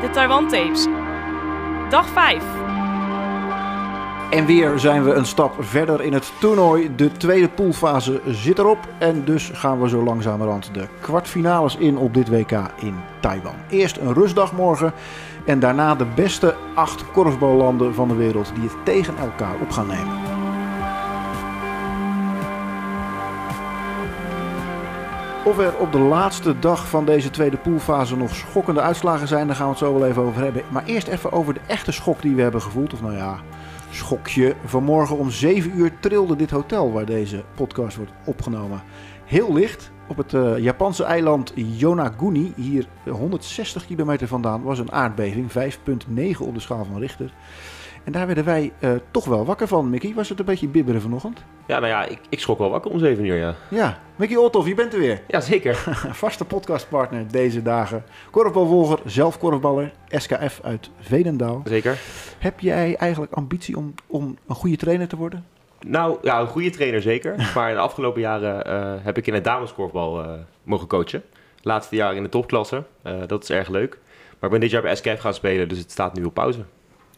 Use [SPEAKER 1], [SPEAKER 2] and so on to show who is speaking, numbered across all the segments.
[SPEAKER 1] de Taiwan Tapes. Dag 5.
[SPEAKER 2] En weer zijn we een stap verder in het toernooi. De tweede poolfase zit erop. En dus gaan we zo langzamerhand de kwartfinales in op dit WK in Taiwan. Eerst een rustdag morgen. En daarna de beste acht korfballanden van de wereld die het tegen elkaar op gaan nemen. Of op de laatste dag van deze tweede poolfase nog schokkende uitslagen zijn, daar gaan we het zo wel even over hebben. Maar eerst even over de echte schok die we hebben gevoeld. Of nou ja, schokje. Vanmorgen om 7 uur trilde dit hotel waar deze podcast wordt opgenomen. Heel licht. Op het uh, Japanse eiland Yonaguni, hier 160 kilometer vandaan, was een aardbeving. 5,9 op de schaal van Richter. En daar werden wij uh, toch wel wakker van. Mickey, was het een beetje bibberen vanochtend?
[SPEAKER 3] Ja, nou ja, ik, ik schrok wel wakker om 7 uur, ja.
[SPEAKER 2] Ja, Mickey Ottoff, je bent er weer.
[SPEAKER 3] Ja, zeker.
[SPEAKER 2] Vaste podcastpartner deze dagen. Korfbalvolger, zelf korfballer, SKF uit Veenendaal.
[SPEAKER 3] Zeker.
[SPEAKER 2] Heb jij eigenlijk ambitie om, om een goede trainer te worden?
[SPEAKER 3] Nou, ja, een goede trainer zeker. maar in de afgelopen jaren uh, heb ik in het dameskorfbal uh, mogen coachen. Laatste jaar in de topklasse. Dat is erg leuk. Maar ik ben dit jaar bij SKF gaan spelen, dus het staat nu op pauze.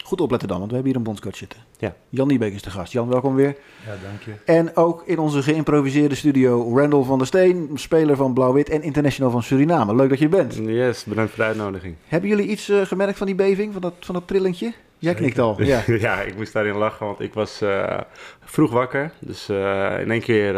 [SPEAKER 2] Goed opletten dan, want we hebben hier een bondscoach zitten.
[SPEAKER 3] Ja.
[SPEAKER 2] Jan Niebeek is de gast. Jan, welkom weer.
[SPEAKER 4] Ja, dank je.
[SPEAKER 2] En ook in onze geïmproviseerde studio Randall van der Steen, speler van Blauw-Wit en international van Suriname. Leuk dat je er bent.
[SPEAKER 5] Yes, bedankt voor de uitnodiging.
[SPEAKER 2] Hebben jullie iets uh, gemerkt van die beving, van dat, van dat trillentje? Jij knikt al.
[SPEAKER 5] Ja. ja, ik moest daarin lachen, want ik was uh, vroeg wakker. Dus uh, in één keer,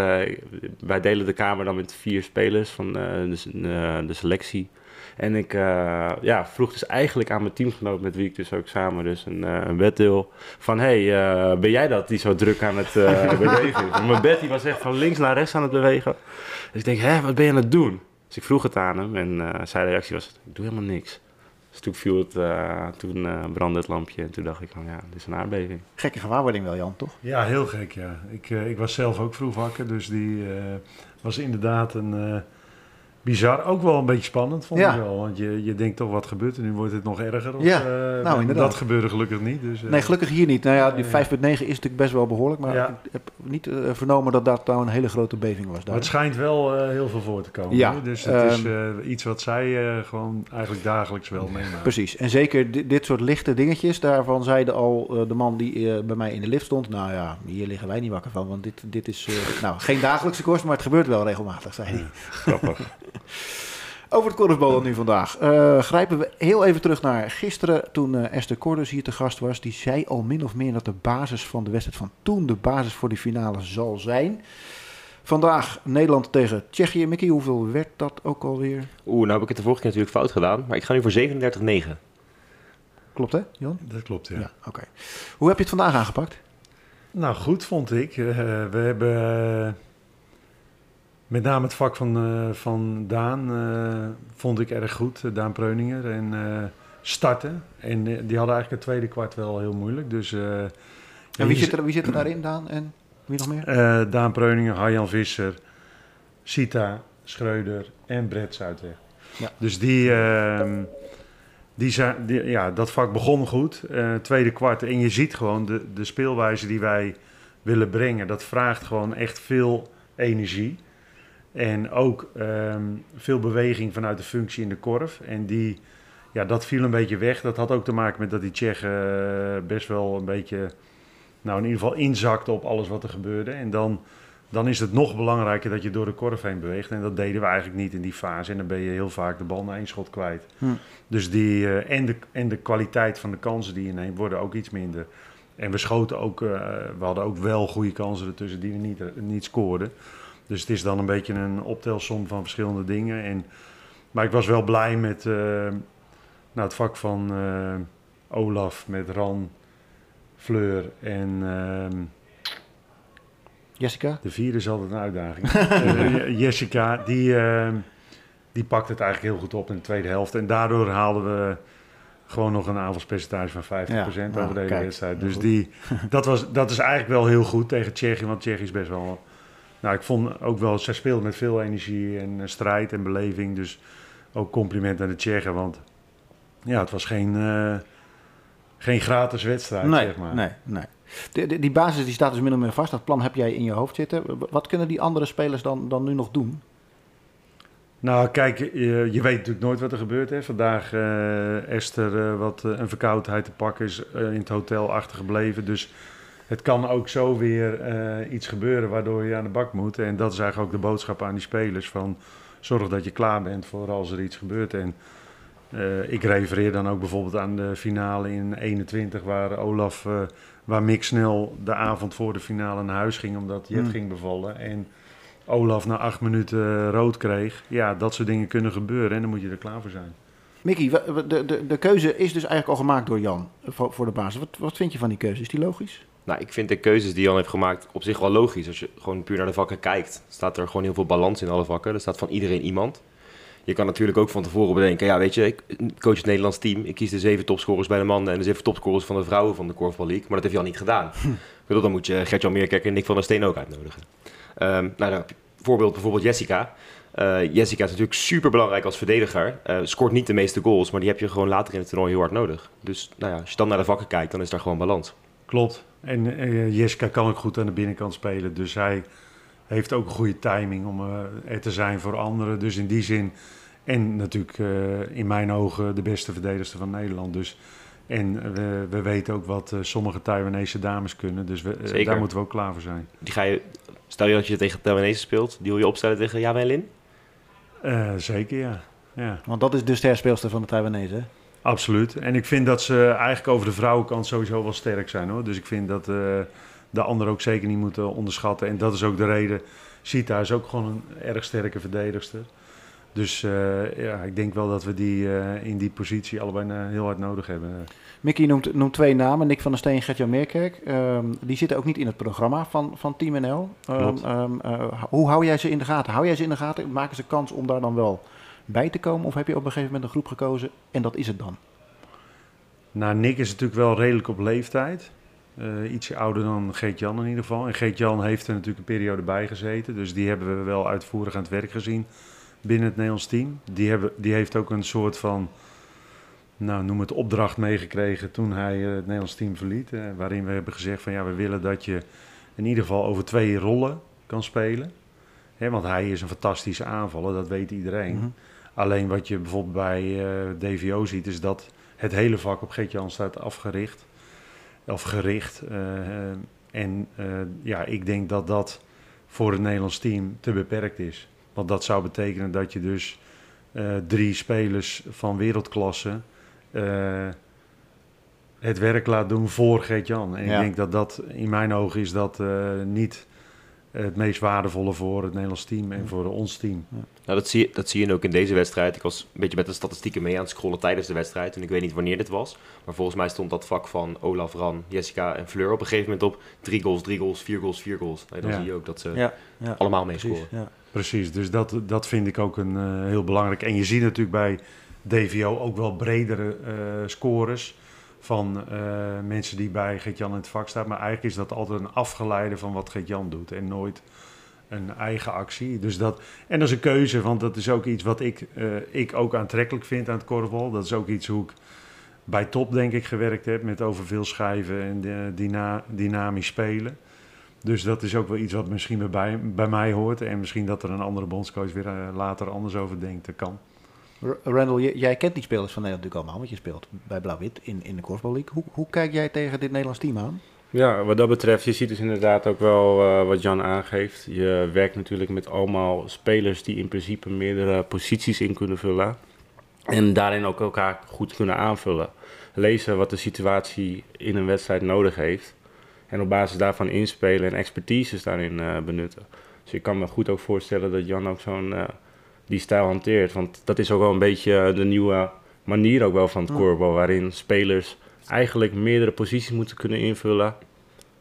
[SPEAKER 5] wij delen de kamer dan met vier spelers van dus, de selectie. En ik uh, ja, vroeg dus eigenlijk aan mijn teamgenoot, met wie ik dus ook samen dus een, uh, een bed deel, van hey, uh, ben jij dat die zo druk aan het bewegen is? mijn bed die was echt van links naar rechts aan het bewegen. Dus ik denk, hè, wat ben je aan het doen? Dus ik vroeg het aan hem en zijn reactie was, ik doe helemaal niks. Dus toen viel het, toen brandde het lampje en toen dacht ik van ja, dit is een aardbeving.
[SPEAKER 2] Gekke gewaarwording wel Jan, toch?
[SPEAKER 4] Ja, heel gek ja. Ik, ik was zelf ook vroeg wakker, dus die was inderdaad een bizar. Ook wel een beetje spannend, vond
[SPEAKER 2] ja.
[SPEAKER 4] ik wel. Want je, je denkt toch, wat gebeurt er nu? Wordt het nog erger? Of,
[SPEAKER 2] ja,
[SPEAKER 4] uh,
[SPEAKER 2] nou inderdaad.
[SPEAKER 4] Dat gebeurde gelukkig niet. Dus, uh,
[SPEAKER 2] nee, gelukkig hier niet. Nou ja, die 5,9 is natuurlijk best wel behoorlijk. Maar ja. ik heb niet uh, vernomen dat dat nou een hele grote beving was. Daar.
[SPEAKER 4] Maar het schijnt wel heel veel voor te komen.
[SPEAKER 2] Ja.
[SPEAKER 4] Dus het is uh, iets wat zij gewoon eigenlijk dagelijks wel meemaken.
[SPEAKER 2] Precies. En zeker dit, dit soort lichte dingetjes, daarvan zeide al de man die bij mij in de lift stond... Nou ja, hier liggen wij niet wakker van, want dit, dit is nou, geen dagelijkse kost, maar het gebeurt wel regelmatig, zei hij.
[SPEAKER 5] Grappig.
[SPEAKER 2] Over het korfbal nu vandaag. Uh, grijpen we heel even terug naar gisteren toen uh, Esther Cordus hier te gast was. Die zei al min of meer dat de basis van de wedstrijd van toen de basis voor die finale zal zijn. Vandaag Nederland tegen Tsjechië. Mickey, hoeveel werd dat ook alweer?
[SPEAKER 3] Oeh, nou heb ik het de vorige keer natuurlijk fout gedaan. Maar ik ga nu voor 37-9.
[SPEAKER 2] Klopt hè, Jan?
[SPEAKER 4] Dat klopt, ja.
[SPEAKER 2] ja Oké. Okay. Hoe heb je het vandaag aangepakt?
[SPEAKER 4] Nou, goed vond ik. Uh, we hebben... Met name het vak van, uh, van Daan uh, vond ik erg goed, Daan Preuninger. En starten. En die hadden eigenlijk het tweede kwart wel heel moeilijk. Dus,
[SPEAKER 2] en wie zit, er, wie zit er daarin, Daan? En wie nog meer?
[SPEAKER 4] Daan Preuninger, Harjan Visser, Sita, Schreuder en Brett Zuidweg.
[SPEAKER 2] Ja.
[SPEAKER 4] Dus die, ehm, die zijn, die, ja, dat vak begon goed. tweede kwart. En je ziet gewoon de, de speelwijze die wij willen brengen. Dat vraagt gewoon echt veel energie. En ook um, veel beweging vanuit de functie in de korf. En die, ja, dat viel een beetje weg. Dat had ook te maken met dat die Tsjechen uh, best wel een beetje, nou in ieder geval inzakte op alles wat er gebeurde. En dan, dan is het nog belangrijker dat je door de korf heen beweegt. En dat deden we eigenlijk niet in die fase. En dan ben je heel vaak de bal naar één schot kwijt.
[SPEAKER 2] Hm.
[SPEAKER 4] Dus die, uh, en, de, en de kwaliteit van de kansen die je neemt worden ook iets minder. En we schoten ook, uh, we hadden ook wel goede kansen ertussen die we niet, niet scoorden. Dus het is dan een beetje een optelsom van verschillende dingen. En, maar ik was wel blij met uh, nou, het vak van uh, Olaf, met Ran, Fleur en... Uh,
[SPEAKER 2] Jessica?
[SPEAKER 4] De vierde is altijd een uitdaging. uh, Jessica, die, die pakt het eigenlijk heel goed op in de tweede helft. En daardoor haalden we gewoon nog een aanvalspercentage van 50% ja, over
[SPEAKER 2] nou,
[SPEAKER 4] de hele wedstrijd. Dus die, dat, was, dat is eigenlijk wel heel goed tegen Tsjechië, want Tsjechië is best wel... Nou, ik vond ook wel, zij speelde met veel energie en uh, strijd en beleving. Dus ook compliment aan de Tsjechen, want ja, het was geen, uh, geen gratis wedstrijd,
[SPEAKER 2] nee,
[SPEAKER 4] zeg maar.
[SPEAKER 2] Nee, nee. De, de, die basis die staat dus min of meer vast. Dat plan heb jij in je hoofd zitten. Wat kunnen die andere spelers dan, dan nu nog doen?
[SPEAKER 4] Nou, kijk, je, je weet natuurlijk nooit wat er gebeurt. Hè. Vandaag eh Esther eh, wat eh, een verkoudheid te pakken is eh, in het hotel achtergebleven. Dus het kan ook zo weer eh, iets gebeuren waardoor je aan de bak moet. En dat is eigenlijk ook de boodschap aan die spelers. Van zorg dat je klaar bent voor als er iets gebeurt. En eh, ik refereer dan ook bijvoorbeeld aan de finale in 21 waar Olaf, eh, waar Mick snel de avond voor de finale naar huis ging omdat Jet
[SPEAKER 2] Hmm.
[SPEAKER 4] ging bevallen. En Olaf na acht minuten rood kreeg. Ja, dat soort dingen kunnen gebeuren en dan moet je er klaar voor zijn.
[SPEAKER 2] Mickey, de, de, de keuze is dus eigenlijk al gemaakt door Jan voor, voor de basis. Wat, wat vind je van die keuze? Is die logisch?
[SPEAKER 3] Nou, ik vind de keuzes die Jan heeft gemaakt op zich wel logisch. Als je gewoon puur naar de vakken kijkt, staat er gewoon heel veel balans in alle vakken. Er staat van iedereen iemand. Je kan natuurlijk ook van tevoren bedenken, ja weet je, ik coach het Nederlands team. Ik kies de zeven topscorers bij de mannen en de zeven topscorers van de vrouwen van de Korfbal League. Maar dat heeft Jan niet gedaan. Ik bedoel, dan moet je Gert-Jan Meerkerk en Nick van der Steen ook uitnodigen. Ehm, nou, dan, voorbeeld bijvoorbeeld Jessica. Eh, Jessica is natuurlijk super belangrijk als verdediger. Eh, scoort niet de meeste goals, maar die heb je gewoon later in het toernooi heel hard nodig. Dus nou ja, als je dan naar de vakken kijkt, dan is daar gewoon balans.
[SPEAKER 4] Klopt. En eh, Jessica kan ook goed aan de binnenkant spelen. Dus hij heeft ook een goede timing om eh, er te zijn voor anderen. Dus in die zin. En natuurlijk eh, in mijn ogen de beste verdedigster van Nederland. Dus, en we, we weten ook wat eh, sommige Taiwanese dames kunnen. Dus we, daar moeten we ook klaar voor zijn.
[SPEAKER 3] Die ga je, stel je dat je tegen Taiwanese speelt, die wil je opstellen tegen Jawel Lin?
[SPEAKER 4] Eh, zeker, ja. ja.
[SPEAKER 2] Want dat is de sterspeelster van de Taiwanese.
[SPEAKER 4] Absoluut. En ik vind dat ze eigenlijk over de vrouwenkant sowieso wel sterk zijn hoor. Dus ik vind dat eh, de anderen ook zeker niet moeten onderschatten. En dat is ook de reden. Sita is ook gewoon een erg sterke verdedigster. Dus eh, ja, ik denk wel dat we die eh, in die positie allebei heel hard nodig hebben.
[SPEAKER 2] Mickey noemt, noemt twee namen, Nick van der Steen en Gert-Jan Meerkerk. Ehm, die zitten ook niet in het programma van, van Team NL. Ehm,
[SPEAKER 4] Klopt.
[SPEAKER 2] ehm, eh, hoe hou jij ze in de gaten? Hou jij ze in de gaten? Maken ze kans om daar dan wel bij te komen? Of heb je op een gegeven moment een groep gekozen en dat is het dan?
[SPEAKER 4] Nou, Nick is natuurlijk wel redelijk op leeftijd. Eh, ietsje ouder dan Geert-Jan in ieder geval. En Geert-Jan heeft er natuurlijk een periode bij gezeten. Dus die hebben we wel uitvoerig aan het werk gezien binnen het Nederlands team. Die, hebben, die heeft ook een soort van, nou noem het opdracht meegekregen toen hij eh, het Nederlands team verliet. eh, waarin we hebben gezegd van ja, we willen dat je in ieder geval over twee rollen kan spelen. Hè, want hij is een fantastische aanvaller, dat weet iedereen.
[SPEAKER 2] Mhm.
[SPEAKER 4] Alleen wat je bijvoorbeeld bij eh, DVO ziet, is dat het hele vak op Geert-Jan staat afgericht. Of gericht. eh, eh, en ja, ik denk dat dat voor het Nederlands team te beperkt is. Want dat zou betekenen dat je dus drie spelers van wereldklasse het werk laat doen voor Geert-Jan. En
[SPEAKER 2] Ja.
[SPEAKER 4] ik denk dat dat, in mijn ogen, is dat niet het meest waardevolle voor het Nederlands team en voor ons team.
[SPEAKER 3] Nou, dat zie, je, dat zie je ook in deze wedstrijd. Ik was een beetje met de statistieken mee aan het scrollen tijdens de wedstrijd. En ik weet niet wanneer dit was. Maar volgens mij stond dat vak van Olaf, Ran, Jessica en Fleur op een gegeven moment op drie goals, drie goals, vier goals, vier goals. Nou, dan
[SPEAKER 4] Ja.
[SPEAKER 3] zie je ook dat ze
[SPEAKER 2] Ja, ja.
[SPEAKER 3] allemaal
[SPEAKER 2] Precies.
[SPEAKER 3] meescoren.
[SPEAKER 2] Ja.
[SPEAKER 4] Precies, dus dat, dat vind ik ook een, eh, heel belangrijk. En je ziet natuurlijk bij DVO ook wel bredere eh scores van eh, mensen die bij Geert-Jan in het vak staan. Maar eigenlijk is dat altijd een afgeleide van wat Geert-Jan doet en nooit een eigen actie. Dus dat, en dat is een keuze, want dat is ook iets wat ik, eh, ik ook aantrekkelijk vind aan het korfbal. Dat is ook iets hoe ik bij top denk ik gewerkt heb met over veel schijven en dyna- dynamisch spelen. Dus dat is ook wel iets wat misschien bij, bij mij hoort. En misschien dat er een andere bondscoach weer later anders over denkt. Dat kan.
[SPEAKER 2] Randall, jij kent die spelers van Nederland natuurlijk allemaal, want je speelt bij Blauw-Wit in, in de Korfbal League. Hoe, hoe kijk jij tegen dit Nederlands team aan?
[SPEAKER 5] Ja, wat dat betreft, je ziet dus inderdaad ook wel eh, wat Jan aangeeft. Je werkt natuurlijk met allemaal spelers die in principe meerdere posities in kunnen vullen. En daarin ook elkaar goed kunnen aanvullen. Lezen wat de situatie in een wedstrijd nodig heeft. En op basis daarvan inspelen en expertises daarin eh, benutten. Dus ik kan me goed ook voorstellen dat Jan ook zo'n eh, die stijl hanteert. Want dat is ook wel een beetje de nieuwe manier ook wel van het
[SPEAKER 2] Ja.
[SPEAKER 5] Waarin spelers eigenlijk meerdere posities moeten kunnen invullen.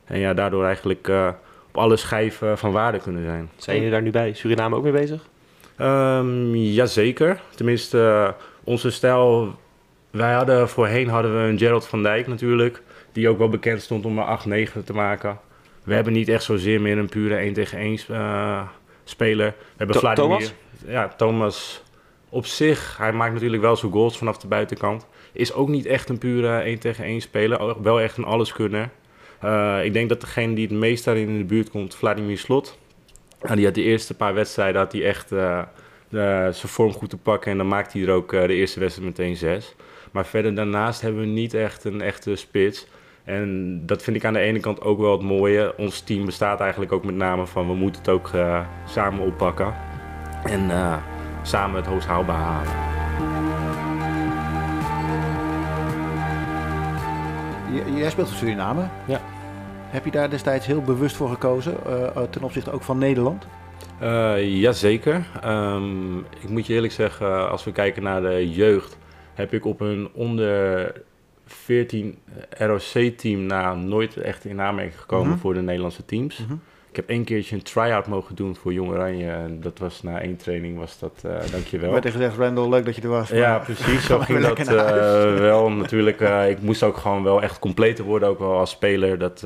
[SPEAKER 5] En ja, daardoor eigenlijk eh, op alle schijven van waarde kunnen zijn.
[SPEAKER 3] Zijn jullie daar nu bij Suriname ook mee bezig?
[SPEAKER 5] Ehm jazeker. Tenminste, eh, onze stijl... Wij hadden voorheen hadden we een Gerald van Dijk natuurlijk. Die ook wel bekend stond om een 8-9 te maken. We hebben niet echt zozeer meer een pure 1 tegen 1 eh, speler. We hebben Vladimir.
[SPEAKER 3] Thomas?
[SPEAKER 5] Ja, Thomas op zich. Hij maakt natuurlijk wel zijn goals vanaf de buitenkant. Is ook niet echt een pure 1 tegen 1 speler. Wel echt een alleskunner. Eh ik denk dat degene die het meest daarin in de buurt komt, Vladimir Slot. Ja, die had de eerste paar wedstrijden had hij echt, eh, uh, zijn vorm goed te pakken. En dan maakt hij er ook de eerste wedstrijd meteen zes. Maar verder daarnaast hebben we niet echt een echte spits. En dat vind ik aan de ene kant ook wel het mooie. Ons team bestaat eigenlijk ook met name van we moeten het ook samen oppakken. En samen het hoogst haalbaar halen.
[SPEAKER 2] Jij speelt voor Suriname.
[SPEAKER 5] Ja.
[SPEAKER 2] Heb je daar destijds heel bewust voor gekozen uh, ten opzichte ook van Nederland?
[SPEAKER 5] Uh, Jazeker. Um, ik moet je eerlijk zeggen, als we kijken naar de jeugd, heb ik op een onder 14 ROC-team na nooit echt in aanmerking gekomen mhm. voor de Nederlandse teams. Mhm. Ik heb één keertje een try-out mogen doen voor Jong Oranje. Dat was na één training, was dat, uh, dankjewel.
[SPEAKER 2] Er werd er gezegd, Randall, leuk dat je er was.
[SPEAKER 5] Ja, precies. Zo ging dat uh, wel. Natuurlijk, uh, ik moest ook gewoon wel echt completer worden, ook wel als speler. Dat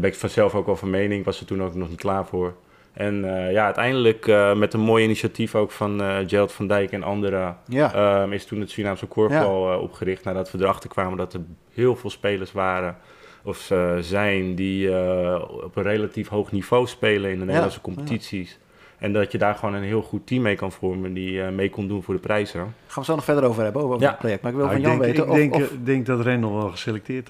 [SPEAKER 5] ben ik vanzelf ook wel van mening. Ik was er toen ook nog niet klaar voor. En ja, uiteindelijk met een mooi initiatief ook van Gerald van Dijk en anderen... Ja. is toen het Surinaamse korfbal opgericht. Nadat we erachter kwamen dat er heel veel spelers waren of uh, zijn die uh, op een relatief hoog niveau spelen in de Nederlandse competities. En dat je daar gewoon een heel goed team mee kan vormen die uh, mee kon doen voor de prijzen. Gaan
[SPEAKER 2] we zo nog verder over hebben, over het project. Maar ik wil nou, van
[SPEAKER 4] jou
[SPEAKER 2] weten
[SPEAKER 4] ik of... Denk, of... denk dat Rendel wel geselecteerd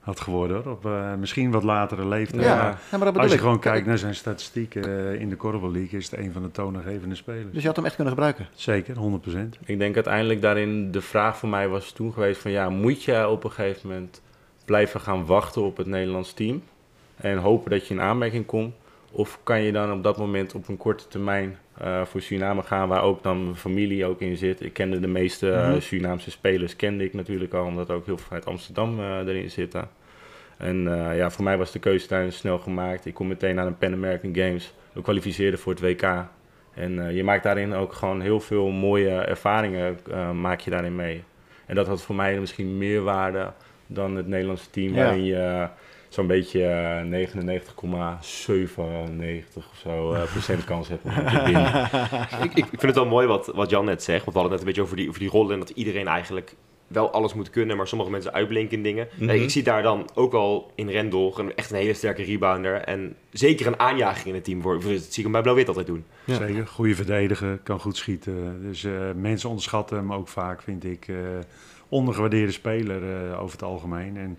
[SPEAKER 4] had geworden hoor. Op misschien wat latere leeftijd. Ja, maar als je gewoon kijkt naar zijn statistieken in de Korrel League, is het een van de toonaangevende spelers.
[SPEAKER 2] Dus je had hem echt kunnen gebruiken?
[SPEAKER 4] Zeker, 100%.
[SPEAKER 5] Ik denk uiteindelijk daarin de vraag voor mij was toen geweest van ja, moet je op een gegeven moment blijven gaan wachten op het Nederlands team en hopen dat je in aanmerking komt? Of kan je dan op dat moment op een korte termijn uh, voor Suriname gaan, waar ook dan mijn familie ook in zit? Ik kende de meeste uh, Surinaamse spelers, kende ik natuurlijk al, omdat ook heel veel uit Amsterdam uh, erin zitten. En ja, voor mij was de keuze daarin snel gemaakt. Ik kom meteen naar de Pan American Games. We kwalificeerden voor het WK. En je maakt daarin ook gewoon heel veel mooie ervaringen maak je daarin mee. En dat had voor mij misschien meer waarde dan het Nederlandse team, waarin je eh, zo'n beetje 99,97 eh, of zo uh, procent kans hebt om te winnen.
[SPEAKER 3] ik, ik, vind het wel mooi wat, wat Jan net zegt, want we hadden net een beetje over die, over die rollen en dat iedereen eigenlijk wel alles moet kunnen, maar sommige mensen uitblinken in dingen. Mhm. Ik zie daar dan ook al in Rendel echt een hele sterke rebounder en zeker een aanjaging in het team voor. Dat zie ik hem bij Blauw-Wit altijd doen.
[SPEAKER 4] Zeker, goede verdediger, kan goed schieten. Dus mensen onderschatten hem ook vaak, vind ik ondergewaardeerde speler uh, over het algemeen. En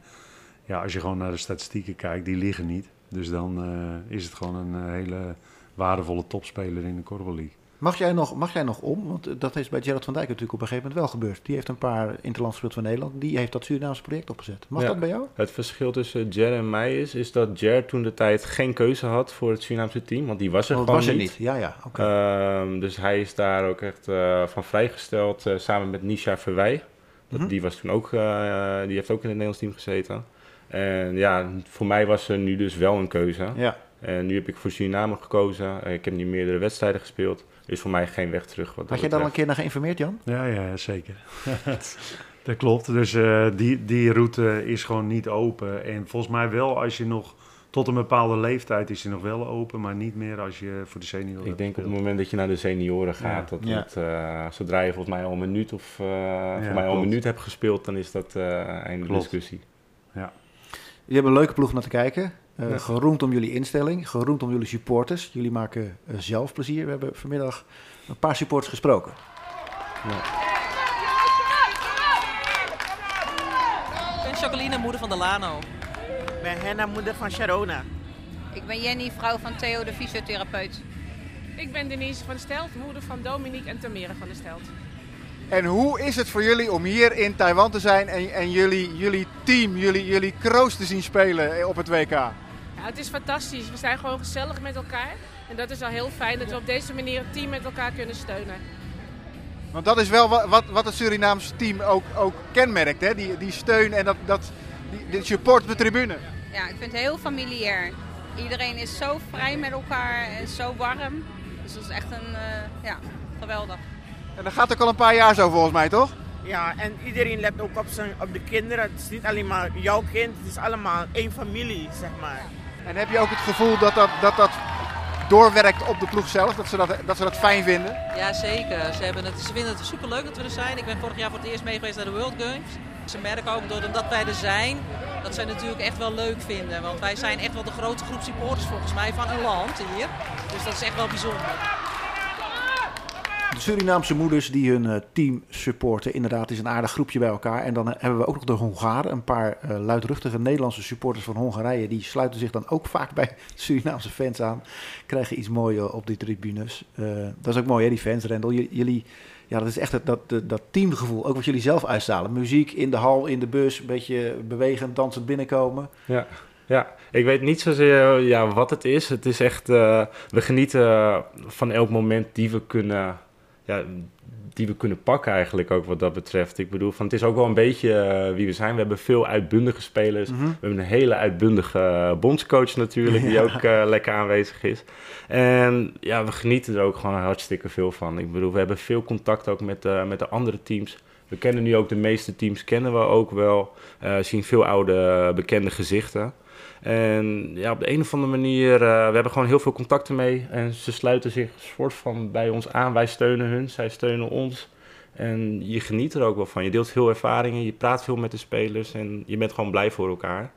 [SPEAKER 4] ja, als je gewoon naar de statistieken kijkt, die liggen niet. Dus dan uh, is het gewoon een uh, hele waardevolle topspeler in de Korrel League.
[SPEAKER 2] Mag jij, nog, mag jij nog om? Want dat is bij Gerard van Dijk natuurlijk op een gegeven moment wel gebeurd. Die heeft een paar interlands gespeeld van Nederland. Die heeft dat Surinaamse project opgezet. Mag dat bij jou?
[SPEAKER 5] Het verschil tussen Jer en mij is, is dat Jer toen de tijd geen keuze had voor het Surinaamse team. Want die was er oh, gewoon was er niet.
[SPEAKER 2] Ja, ja. Okay.
[SPEAKER 5] Uh, dus hij is daar ook echt uh, van vrijgesteld uh, samen met Nisha Verwij. Mhm. Die, was toen ook, uh, die heeft ook in het Nederlands team gezeten. En ja, voor mij was er nu dus wel een keuze. Ja. En nu heb ik voor Suriname gekozen. Ik heb nu meerdere wedstrijden gespeeld. Is voor mij geen weg terug.
[SPEAKER 2] Wat Had je daar al een keer naar geïnformeerd, Jan?
[SPEAKER 4] Ja, ja zeker. dat klopt. Dus uh, die, die route is gewoon niet open. En volgens mij wel als je nog tot een bepaalde leeftijd is hij nog wel open, maar niet meer als je voor de senioren.
[SPEAKER 5] Ik denk op het moment dat je naar de senioren gaat, dat Het, uh, zodra je volgens mij al een minuut of uh, voor mij al een minuut hebt gespeeld, dan is dat uh, einde discussie.
[SPEAKER 2] Ja. Jullie hebben een leuke ploeg naar te kijken. Uh, geroemd om jullie instelling, geroemd om jullie supporters. Jullie maken zelf plezier. We hebben vanmiddag een paar supporters gesproken. Ja.
[SPEAKER 6] Ik ben Jacqueline, moeder van Delano
[SPEAKER 7] ben Henna, moeder van Sharona.
[SPEAKER 8] Ik ben Jenny, vrouw van Theo, de fysiotherapeut.
[SPEAKER 9] Ik ben Denise van Stelt, moeder van Dominique en Tamere van de Stelt.
[SPEAKER 2] En hoe is het voor jullie om hier in Taiwan te zijn en, en jullie, jullie team, jullie, jullie kroos te zien spelen op het WK? Ja,
[SPEAKER 9] het is fantastisch. We zijn gewoon gezellig met elkaar. En dat is al heel fijn dat we op deze manier het team met elkaar kunnen steunen.
[SPEAKER 2] Want dat is wel wat, wat het Surinaamse team ook, ook kenmerkt, hè? Die, die steun en dat, dat, die support op de tribune.
[SPEAKER 8] Ja, ik vind het heel familiair. Iedereen is zo vrij met elkaar en zo warm. Dus dat is echt een, uh, ja, geweldig.
[SPEAKER 2] En dat gaat ook al een paar jaar zo volgens mij, toch?
[SPEAKER 7] Ja, en iedereen let ook op, zijn, op de kinderen. Het is niet alleen maar jouw kind, het is allemaal één familie, zeg maar.
[SPEAKER 2] En heb je ook het gevoel dat dat, dat, dat doorwerkt op de ploeg zelf? Dat ze dat, dat, ze dat fijn vinden?
[SPEAKER 6] Ja, zeker. Ze, hebben het, ze vinden het superleuk dat we er zijn. Ik ben vorig jaar voor het eerst mee geweest naar de World Games. Ze merken ook doordat wij er zijn, dat zij natuurlijk echt wel leuk vinden. Want wij zijn echt wel de grootste groep supporters volgens mij van een land hier. Dus dat is echt wel bijzonder.
[SPEAKER 2] De Surinaamse moeders die hun eh, team supporten. Inderdaad, is een aardig groepje bij elkaar. En dan eh, hebben we ook nog de Hongaren. Een paar eh, luidruchtige Nederlandse supporters van Hongarije. Die sluiten zich dan ook vaak bij Surinaamse fans aan. Krijgen iets moois op die tribunes. Dat is ook mooi, hè, die fans, Rendel. Jullie, ja, dat is echt dat, dat, teamgevoel. Ook wat jullie zelf uitstralen. Muziek in de hal, in de bus. Een beetje bewegend, dansend binnenkomen.
[SPEAKER 5] Ja, ja, ik weet niet zozeer ja, wat het is. Het is echt, eh, we genieten van elk moment die we kunnen, ja, die we kunnen pakken eigenlijk ook wat dat betreft. Ik bedoel, van, het is ook wel een beetje eh, wie we zijn. We hebben veel uitbundige spelers.
[SPEAKER 2] Mhm.
[SPEAKER 5] We hebben een hele uitbundige eh, bondscoach natuurlijk, die
[SPEAKER 2] Ja.
[SPEAKER 5] ook eh, lekker aanwezig is. En ja, we genieten er ook gewoon hartstikke veel van. Ik bedoel, we hebben veel contact ook met, eh, met de andere teams. We kennen nu ook de meeste teams, kennen we ook wel. Zien veel oude bekende gezichten. En ja, op de een of andere manier, eh, we hebben gewoon heel veel contacten mee. En ze sluiten zich soort van bij ons aan. Wij steunen hun, zij steunen ons. En je geniet er ook wel van. Je deelt veel ervaringen, je praat veel met de spelers en je bent gewoon blij voor elkaar.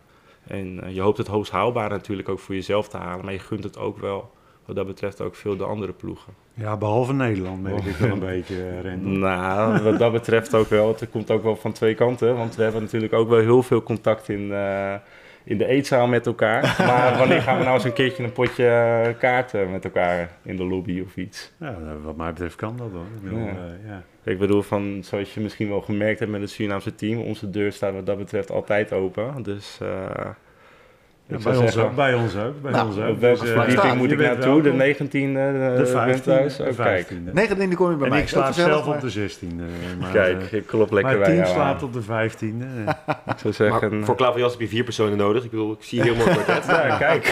[SPEAKER 5] En eh, je hoopt het hoogst haalbaar natuurlijk ook voor jezelf te halen. Maar je gunt het ook wel, wat dat betreft, ook veel de andere ploegen.
[SPEAKER 4] Ja, behalve Nederland merk ik wel een beetje, eh, Rendel.
[SPEAKER 5] Nou, wat dat betreft ook wel. Het komt ook wel van twee kanten. Want we hebben natuurlijk ook wel heel veel contact in, in de eetzaal met elkaar. Maar wanneer gaan we nou eens een keertje een potje eh, kaarten met elkaar in de lobby of iets?
[SPEAKER 4] Ja, nou, wat mij betreft kan dat hoor. Ik bedoel,
[SPEAKER 5] Ja.
[SPEAKER 4] eh, ja.
[SPEAKER 5] Ik bedoel, van, zoals je misschien wel gemerkt hebt met het Surinaamse team, onze deur staat wat dat betreft altijd open. Dus eh,
[SPEAKER 4] Ja, bij, ons ook, bij ons ook. Bij
[SPEAKER 2] Nou,
[SPEAKER 4] ons
[SPEAKER 5] op
[SPEAKER 4] ook.
[SPEAKER 5] welke
[SPEAKER 4] Dus, eh,
[SPEAKER 5] verdieping
[SPEAKER 2] staat.
[SPEAKER 5] moet ik naartoe? De
[SPEAKER 4] welkom.
[SPEAKER 5] 19e?
[SPEAKER 4] De 15e.
[SPEAKER 5] thuis?
[SPEAKER 4] De
[SPEAKER 5] Oh, kijk.
[SPEAKER 4] 15e.
[SPEAKER 2] 19 kom je bij
[SPEAKER 4] En
[SPEAKER 2] mij.
[SPEAKER 4] ik sla
[SPEAKER 2] Ook gezellig,
[SPEAKER 4] zelf
[SPEAKER 2] maar-
[SPEAKER 4] op de 16e. Maar,
[SPEAKER 5] Kijk,
[SPEAKER 4] eh,
[SPEAKER 5] ik klop lekker
[SPEAKER 4] mijn
[SPEAKER 5] bij
[SPEAKER 4] team
[SPEAKER 5] jou
[SPEAKER 4] slaat op de 15e. eh.
[SPEAKER 5] Ik zou zeggen...
[SPEAKER 3] Maar voor Klaverjas heb je vier personen nodig. Ik bedoel, ik zie heel mooi kwartet.
[SPEAKER 5] Ja, kijk.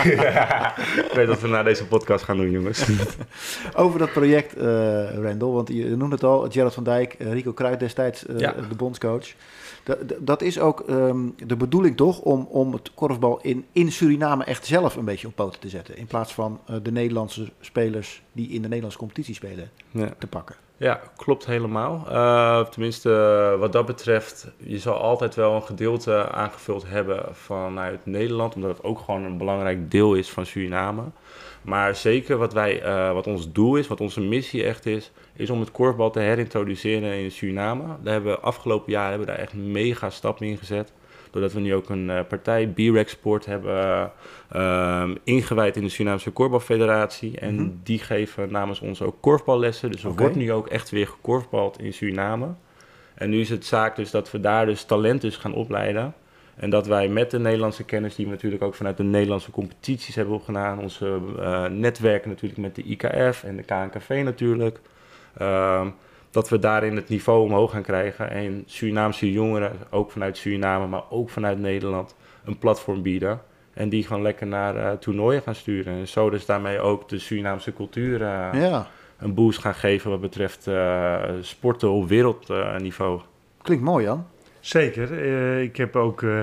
[SPEAKER 5] ik weet dat we naar deze podcast gaan doen, jongens.
[SPEAKER 2] Over dat project, eh Rendel, want je noemde het al, Gerard van Dijk, eh, Rico Kruid destijds, eh,
[SPEAKER 5] Ja.
[SPEAKER 2] de bondscoach. Dat, dat is ook ehm, de bedoeling toch om, om het korfbal in, in Suriname echt zelf een beetje op poten te zetten. In plaats van eh, de Nederlandse spelers die in de Nederlandse competitie spelen
[SPEAKER 5] Ja.
[SPEAKER 2] te pakken.
[SPEAKER 5] Ja, klopt helemaal. Eh, tenminste, eh, wat dat betreft, je zal altijd wel een gedeelte aangevuld hebben vanuit Nederland, omdat het ook gewoon een belangrijk deel is van Suriname. Maar zeker wat, wij, eh, wat ons doel is, wat onze missie echt is, is om het korfbal te herintroduceren in Suriname. Daar hebben we afgelopen jaar hebben we daar echt mega stappen in gezet. Doordat we nu ook een eh, partij, B-Rec Sport, hebben eh, ehm, ingewijd in de Surinaamse Korfbalfederatie. En
[SPEAKER 2] Mhm.
[SPEAKER 5] die geven namens ons ook korfballessen. Dus er wordt nu ook echt weer gekorfbald in Suriname. En nu is het zaak dus dat we daar dus talent dus gaan opleiden. En dat wij met de Nederlandse kennis die we natuurlijk ook vanuit de Nederlandse competities hebben opgedaan. Onze eh, netwerken natuurlijk met de IKF en de KNKV natuurlijk. ehm, dat we daarin het niveau omhoog gaan krijgen. En Surinaamse jongeren, ook vanuit Suriname, maar ook vanuit Nederland, een platform bieden. En die gewoon lekker naar eh, toernooien gaan sturen. En zo dus daarmee ook de Surinaamse cultuur eh,
[SPEAKER 2] Ja,
[SPEAKER 5] een boost gaan geven wat betreft eh, sporten op wereldniveau.
[SPEAKER 2] klinkt mooi Jan.
[SPEAKER 4] Zeker. Eh, ik heb ook eh,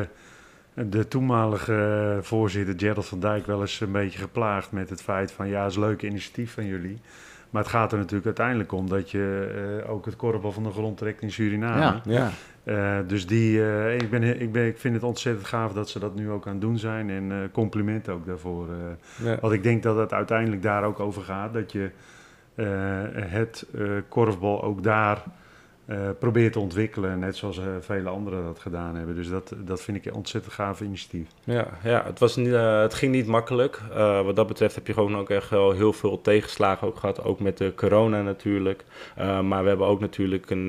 [SPEAKER 4] de toenmalige voorzitter Gerald van Dijk wel eens een beetje geplaagd met het feit van ja, het is een leuk initiatief van jullie. Maar het gaat er natuurlijk uiteindelijk om dat je eh, ook het korfbal van de grond trekt in Suriname.
[SPEAKER 2] ja,
[SPEAKER 5] ja.
[SPEAKER 4] Eh, dus die, eh, ik, ben, ik, ben, ik vind het ontzettend gaaf dat ze dat nu ook aan het doen zijn. En compliment ook daarvoor.
[SPEAKER 5] Ja.
[SPEAKER 4] Want ik denk dat het uiteindelijk daar ook over gaat. Dat je het korfbal ook daar eh, probeert te ontwikkelen. Net zoals eh, vele anderen dat gedaan hebben. Dus dat, dat vind ik een ontzettend gaaf initiatief.
[SPEAKER 5] Ja, ja het, was niet, eh, het ging niet makkelijk. Wat dat betreft heb je gewoon ook echt wel heel veel tegenslagen ook gehad. Ook met de corona natuurlijk. Maar we hebben ook natuurlijk een,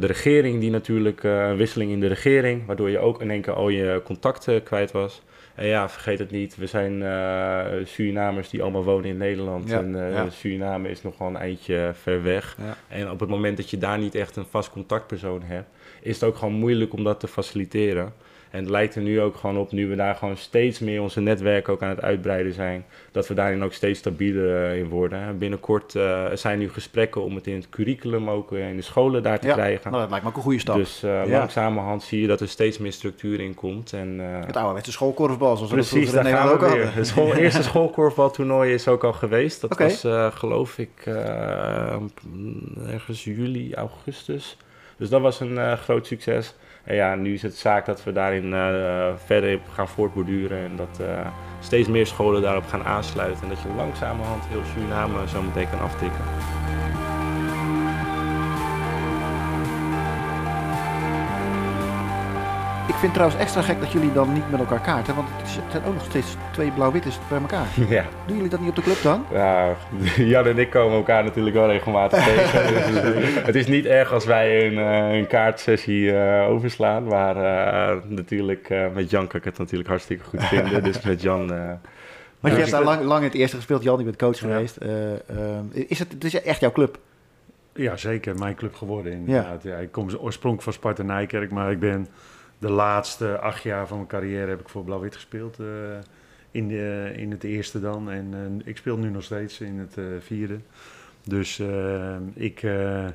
[SPEAKER 5] de regering die natuurlijk een wisseling in de regering. Waardoor je ook in één keer al je contacten kwijt was. En ja, vergeet het niet. We zijn eh, Surinamers die allemaal wonen in Nederland.
[SPEAKER 2] Ja,
[SPEAKER 5] en
[SPEAKER 2] ja.
[SPEAKER 5] Suriname is nog wel een eindje ver weg.
[SPEAKER 2] Ja.
[SPEAKER 5] En op het moment dat je daar niet echt een vast contactpersoon hebt, is het ook gewoon moeilijk om dat te faciliteren. En het lijkt er nu ook gewoon op, nu we daar gewoon steeds meer onze netwerk ook aan het uitbreiden zijn, dat we daarin ook steeds stabieler eh, in worden. En binnenkort eh, zijn nu gesprekken om het in het curriculum ook eh, in de scholen daar te
[SPEAKER 2] Ja,
[SPEAKER 5] krijgen.
[SPEAKER 2] Nou, dat lijkt me ook een goede stap.
[SPEAKER 5] Dus eh,
[SPEAKER 2] Ja.
[SPEAKER 5] langzamerhand zie je dat er steeds meer structuur in komt. En, eh,
[SPEAKER 2] het ouderwetse schoolkorfbal, zoals we dat
[SPEAKER 5] Precies,
[SPEAKER 2] in
[SPEAKER 5] daar
[SPEAKER 2] ook
[SPEAKER 5] weer.
[SPEAKER 2] hadden.
[SPEAKER 5] Het school, eerste schoolkorfbaltoernooi is ook al geweest. Dat was geloof ik ergens juli, augustus. Dus dat was een groot succes. Ja, nu is het zaak dat we daarin eh, verder gaan voortborduren. En dat, eh, steeds meer scholen daarop gaan aansluiten. En dat je langzamerhand heel Suriname zo meteen kan aftikken.
[SPEAKER 2] Vind het trouwens extra gek dat jullie dan niet met elkaar kaarten. Want het, zijn ook nog steeds twee blauw-wittes bij elkaar.
[SPEAKER 5] Ja.
[SPEAKER 2] Doen jullie dat niet op de club dan?
[SPEAKER 5] Ja, Jan en ik komen elkaar natuurlijk wel regelmatig tegen. Dus, het is niet erg als wij een, eh, een kaartsessie eh, overslaan. Maar eh, natuurlijk, eh, met Jan kan ik het natuurlijk hartstikke goed vinden. Dus met Jan... eh,
[SPEAKER 2] Want
[SPEAKER 5] ja,
[SPEAKER 2] je hebt daar lang, lang in het eerste gespeeld. Jan, je bent coach
[SPEAKER 4] Ja.
[SPEAKER 2] geweest. Eh, ehm, is het, het is echt jouw club?
[SPEAKER 4] Ja, zeker. Mijn club geworden inderdaad. Ja. ik kom oorspronkelijk van Sparta Nijkerk, maar ik ben de laatste acht jaar van mijn carrière heb ik voor Blauw-Wit gespeeld. eh, in, de, in het eerste dan. En eh, ik speel nu nog steeds in het eh, vierde. Dus eh, ik, eh,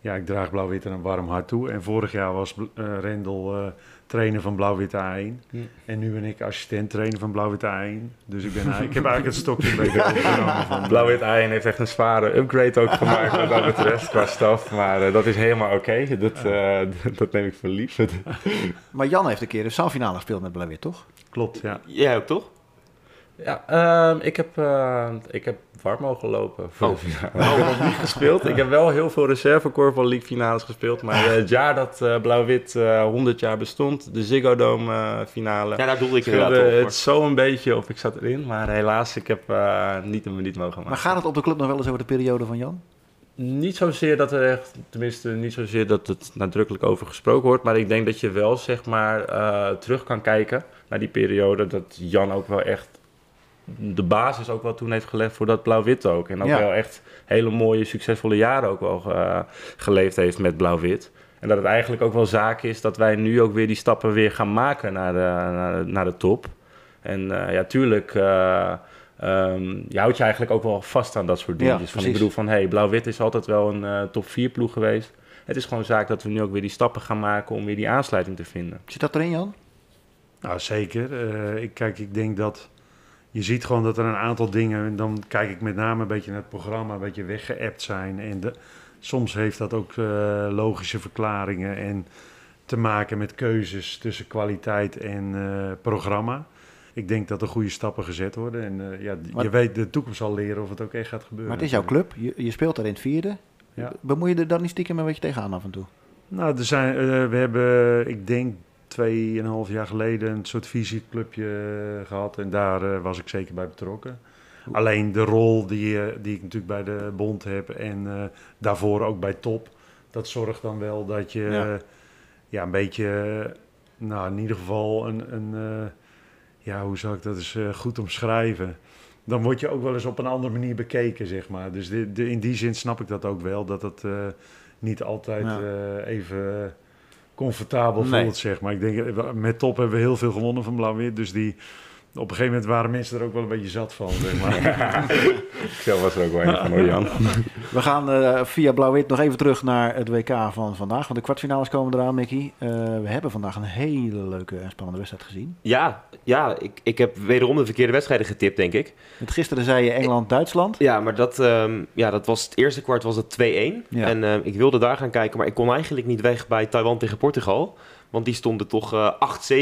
[SPEAKER 4] ja, ik draag Blauw-Wit een warm hart toe. En vorig jaar was eh Rendel eh, trainer van Blauw-Wit A1.
[SPEAKER 5] Hm.
[SPEAKER 4] En nu ben ik assistent trainer van Blauw-Wit A1. Dus ik, ben, eigenlijk- ik heb eigenlijk het stokje een beetje overgenomen van
[SPEAKER 5] Blauw-Wit Ayen heeft echt een zware upgrade ook gemaakt wat dat betreft qua staf. Maar eh, dat is helemaal oké. Dat, eh, dat neem ik voor lief.
[SPEAKER 2] Maar Jan heeft een keer de zaalfinale gespeeld met blauw-wit, toch?
[SPEAKER 4] Klopt, ja.
[SPEAKER 3] Jij ook toch?
[SPEAKER 5] Ja, ehm, ik, heb, eh, ik heb warm mogen lopen. Voor
[SPEAKER 3] Oh.
[SPEAKER 5] de finale. Ik heb nog niet gespeeld. Ik heb wel heel veel reservekorfbal league finales gespeeld. Maar eh, het jaar dat eh, Blauw-Wit eh 100 jaar bestond, de Ziggo Dome eh, finale,
[SPEAKER 3] Ja, daar doelde ik inderdaad op.
[SPEAKER 5] het zo een beetje of ik zat erin. Maar helaas, ik heb eh, niet een minuut mogen maken.
[SPEAKER 2] Maar gaat het op de club nog wel eens over de periode van Jan?
[SPEAKER 5] Niet zozeer dat er echt, tenminste niet zozeer dat het nadrukkelijk over gesproken wordt, maar ik denk dat je wel zeg maar eh, terug kan kijken naar die periode dat Jan ook wel echt de basis ook wel toen heeft gelegd voor dat blauw-wit ook. En ook
[SPEAKER 2] Ja.
[SPEAKER 5] wel echt hele mooie, succesvolle jaren ook wel eh, geleefd heeft met blauw-wit. En dat het eigenlijk ook wel zaak is dat wij nu ook weer die stappen weer gaan maken naar de, naar de, naar de top. En eh, ja, tuurlijk, eh, ehm, je houdt je eigenlijk ook wel vast aan dat soort
[SPEAKER 2] Ja,
[SPEAKER 5] dingetjes. van, ik bedoel van, hey, blauw-wit is altijd wel een eh, top 4 ploeg geweest. Het is gewoon zaak dat we nu ook weer die stappen gaan maken om weer die aansluiting te vinden.
[SPEAKER 2] Zit dat erin, Jan?
[SPEAKER 4] Nou, zeker. Eh, ik, kijk, ik denk dat je ziet gewoon dat er een aantal dingen, en dan kijk ik met name een beetje naar het programma, een beetje weggeappt zijn. En de, soms heeft dat ook eh, logische verklaringen en te maken met keuzes tussen kwaliteit en eh, programma. Ik denk dat er goede stappen gezet worden. En eh, ja,
[SPEAKER 2] Maar-
[SPEAKER 4] je weet, de toekomst zal leren of het ook echt gaat gebeuren.
[SPEAKER 2] Maar het is jouw club. Je, je speelt daar in het vierde.
[SPEAKER 4] Ja.
[SPEAKER 2] Bemoei je er dan niet stiekem een beetje tegenaan af en toe?
[SPEAKER 4] Nou, er zijn, we hebben, ik denk, tweeënhalf jaar geleden een soort visieclubje eh, gehad. En daar eh, was ik zeker bij betrokken. Alleen de rol die, eh, die ik natuurlijk bij de bond heb en daarvoor ook bij top, dat zorgt dan wel dat je
[SPEAKER 2] Ja.
[SPEAKER 4] een beetje, nou in ieder geval een, een ja, hoe zou ik dat eens goed omschrijven? Dan word je ook wel eens op een andere manier bekeken, zeg maar. Dus de, de, in die zin snap ik dat ook wel, dat het niet altijd
[SPEAKER 2] Ja.
[SPEAKER 4] even comfortabel
[SPEAKER 2] Nee.
[SPEAKER 4] voelt, zeg maar. Ik denk, eh, met top hebben we heel veel gewonnen van Blauw-Wit, dus die... Op een gegeven moment waren mensen er ook wel een beetje zat van, zeg maar.
[SPEAKER 5] Zo was er ook wel een van hoor, Jan.
[SPEAKER 2] We gaan eh, via Blauw-Wit nog even terug naar het WK van vandaag. Want de kwartfinales komen eraan, Mickey. Eh, we hebben vandaag een hele leuke en spannende wedstrijd gezien.
[SPEAKER 3] Ja, ja ik, ik heb wederom de verkeerde wedstrijden getipt, denk ik.
[SPEAKER 2] Met gisteren zei je Engeland-Duitsland.
[SPEAKER 3] Ja, maar dat, ehm, ja, dat was het eerste kwart was het 2-1.
[SPEAKER 2] Ja.
[SPEAKER 3] En ehm, ik wilde daar gaan kijken, maar ik kon eigenlijk niet weg bij Taiwan tegen Portugal. Want die stonden toch eh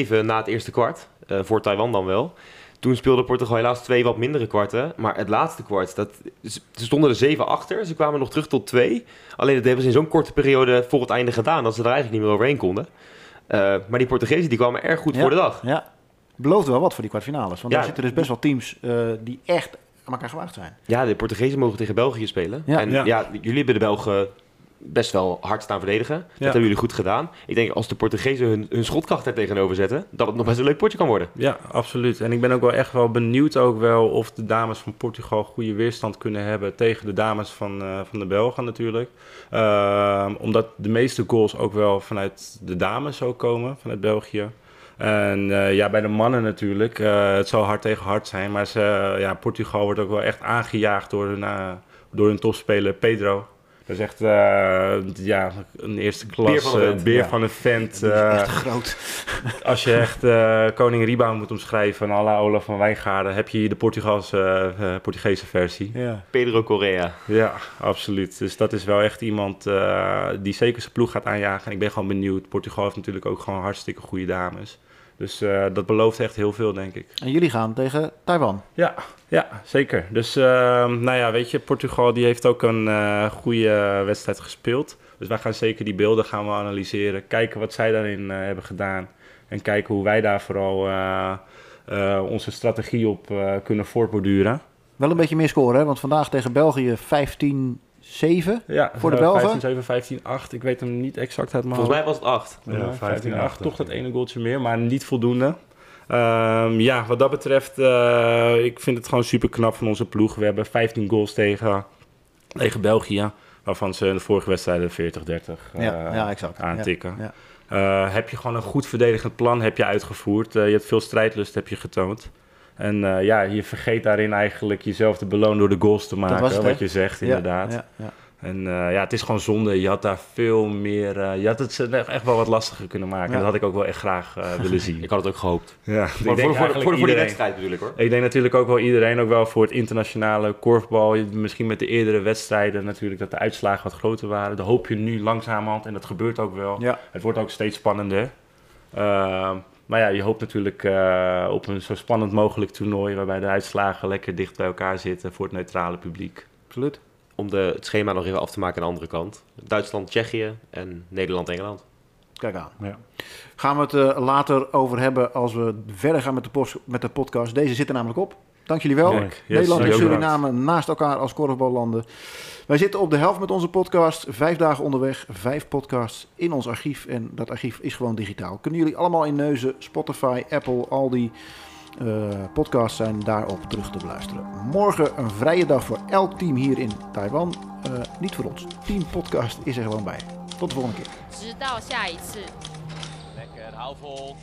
[SPEAKER 3] 8-7 na het eerste kwart. Eh, voor Taiwan dan wel. Toen speelde Portugal helaas twee wat mindere kwarten. Maar het laatste kwart, dat, ze stonden er 7 achter. Ze kwamen nog terug tot 2. Alleen dat hebben ze in zo'n korte periode voor het einde gedaan... dat ze er eigenlijk niet meer overheen konden. Eh, maar die Portugezen die kwamen erg goed
[SPEAKER 2] Ja.
[SPEAKER 3] voor de dag.
[SPEAKER 2] Ja, belooft wel wat voor die kwartfinales. Want
[SPEAKER 3] Ja.
[SPEAKER 2] daar zitten dus best wel teams eh, die echt aan elkaar gewaagd zijn.
[SPEAKER 3] Ja, de Portugezen mogen tegen België spelen.
[SPEAKER 2] Ja.
[SPEAKER 3] en
[SPEAKER 4] Ja.
[SPEAKER 3] ja. jullie hebben de Belgen best wel hard staan verdedigen. Dat hebben jullie goed gedaan. Ik denk als de Portugezen hun, hun schotkracht er tegenover zetten, dat het nog best een leuk potje kan worden.
[SPEAKER 5] Ja, absoluut. En ik ben ook wel echt wel benieuwd ook wel of de dames van Portugal goede weerstand kunnen hebben tegen de dames van, eh, van de Belgen natuurlijk. Ehm, omdat de meeste goals ook wel vanuit de dames ook komen, vanuit België. En eh, ja, bij de mannen natuurlijk. eh, het zal hard tegen hard zijn. Maar ze, ja, Portugal wordt ook wel echt aangejaagd door hun, door hun topspeler Pedro. Dat is echt eh, ja, een eerste klas
[SPEAKER 3] Beer van een
[SPEAKER 5] eh,
[SPEAKER 3] vent,
[SPEAKER 5] beer
[SPEAKER 2] ja.
[SPEAKER 5] van een vent.
[SPEAKER 2] Die is
[SPEAKER 5] eh,
[SPEAKER 2] echt groot.
[SPEAKER 5] als je echt eh, koning Rebound moet omschrijven, à la Olaf van Wijngaarden, heb je hier de Portugalse, eh, Portugese versie.
[SPEAKER 2] Ja.
[SPEAKER 3] Pedro Correa.
[SPEAKER 5] Ja, absoluut. Dus dat is wel echt iemand eh, die zeker zijn ploeg gaat aanjagen. En ik ben gewoon benieuwd. Portugal heeft natuurlijk ook gewoon hartstikke goede dames. Dus eh, dat belooft echt heel veel, denk ik.
[SPEAKER 2] En jullie gaan tegen Taiwan.
[SPEAKER 5] Ja, ja zeker. Dus uh, nou ja, weet je, Portugal die heeft ook een uh, goede wedstrijd gespeeld. Dus wij gaan zeker die beelden gaan we analyseren. Kijken wat zij daarin uh, hebben gedaan. En kijken hoe wij daar vooral onze strategie op kunnen voortborduren.
[SPEAKER 2] Wel een beetje meer scoren, hè? want vandaag tegen België 15 7
[SPEAKER 5] ja,
[SPEAKER 2] voor de Belgen.
[SPEAKER 5] 15, 7, 15, 8. Ik weet hem niet exact uit mijn
[SPEAKER 3] Volgens mij was het 8.
[SPEAKER 5] Ja, ja 15, 8. Toch dat ene goaltje meer, maar niet voldoende. Um, ja, wat dat betreft, uh, ik vind het gewoon super knap van onze ploeg. We hebben 15 goals tegen, tegen België, waarvan ze in de vorige wedstrijden 40-30 uh,
[SPEAKER 2] ja, ja, exact.
[SPEAKER 5] aantikken.
[SPEAKER 2] Ja,
[SPEAKER 5] uh, heb je gewoon een goed verdedigend plan heb je uitgevoerd. Uh, je hebt veel strijdlust heb je getoond. En uh, ja, je vergeet daarin eigenlijk jezelf te belonen door de goals te maken,
[SPEAKER 2] het,
[SPEAKER 5] wat je zegt,
[SPEAKER 2] ja,
[SPEAKER 5] inderdaad.
[SPEAKER 2] Ja, ja.
[SPEAKER 5] En uh, ja, het is gewoon zonde. Je had daar veel meer. Uh, je had het echt wel wat lastiger kunnen maken. Dat had ik ook wel echt graag willen zien.
[SPEAKER 3] ik had het ook gehoopt.
[SPEAKER 5] Ja,
[SPEAKER 3] maar voor, voor, voor, voor, voor die wedstrijd natuurlijk hoor.
[SPEAKER 5] Ik denk natuurlijk ook wel iedereen, ook wel voor het internationale korfbal. Misschien met de eerdere wedstrijden natuurlijk dat de uitslagen wat groter waren. Dat hoop je nu langzamerhand en dat gebeurt ook wel. Het wordt ook steeds spannender. Maar ja, je hoopt natuurlijk uh, op een zo spannend mogelijk toernooi... waarbij de uitslagen lekker dicht bij elkaar zitten voor het neutrale publiek.
[SPEAKER 2] Absoluut.
[SPEAKER 3] Om de, het schema nog even af te maken aan de andere kant. Duitsland, Tsjechië en Nederland, Engeland.
[SPEAKER 2] Kijk aan. Ja. Gaan we het uh, later over hebben als we verder gaan met de, post, met de podcast. Deze zit er namelijk op. Dank jullie wel. Yes, Nederland en Suriname naast elkaar als korfballanden. Wij zitten op de helft met onze podcast. Vijf dagen onderweg, vijf podcasts in ons archief. En dat archief is gewoon digitaal. Kunnen jullie allemaal in neuzen, Spotify, Apple, al die uh, podcasts zijn daarop terug te beluisteren. Morgen een vrije dag voor elk team hier in Taiwan. Uh, niet voor ons. Team Podcast is er gewoon bij. Tot de volgende keer.
[SPEAKER 10] Lekker, hou vol.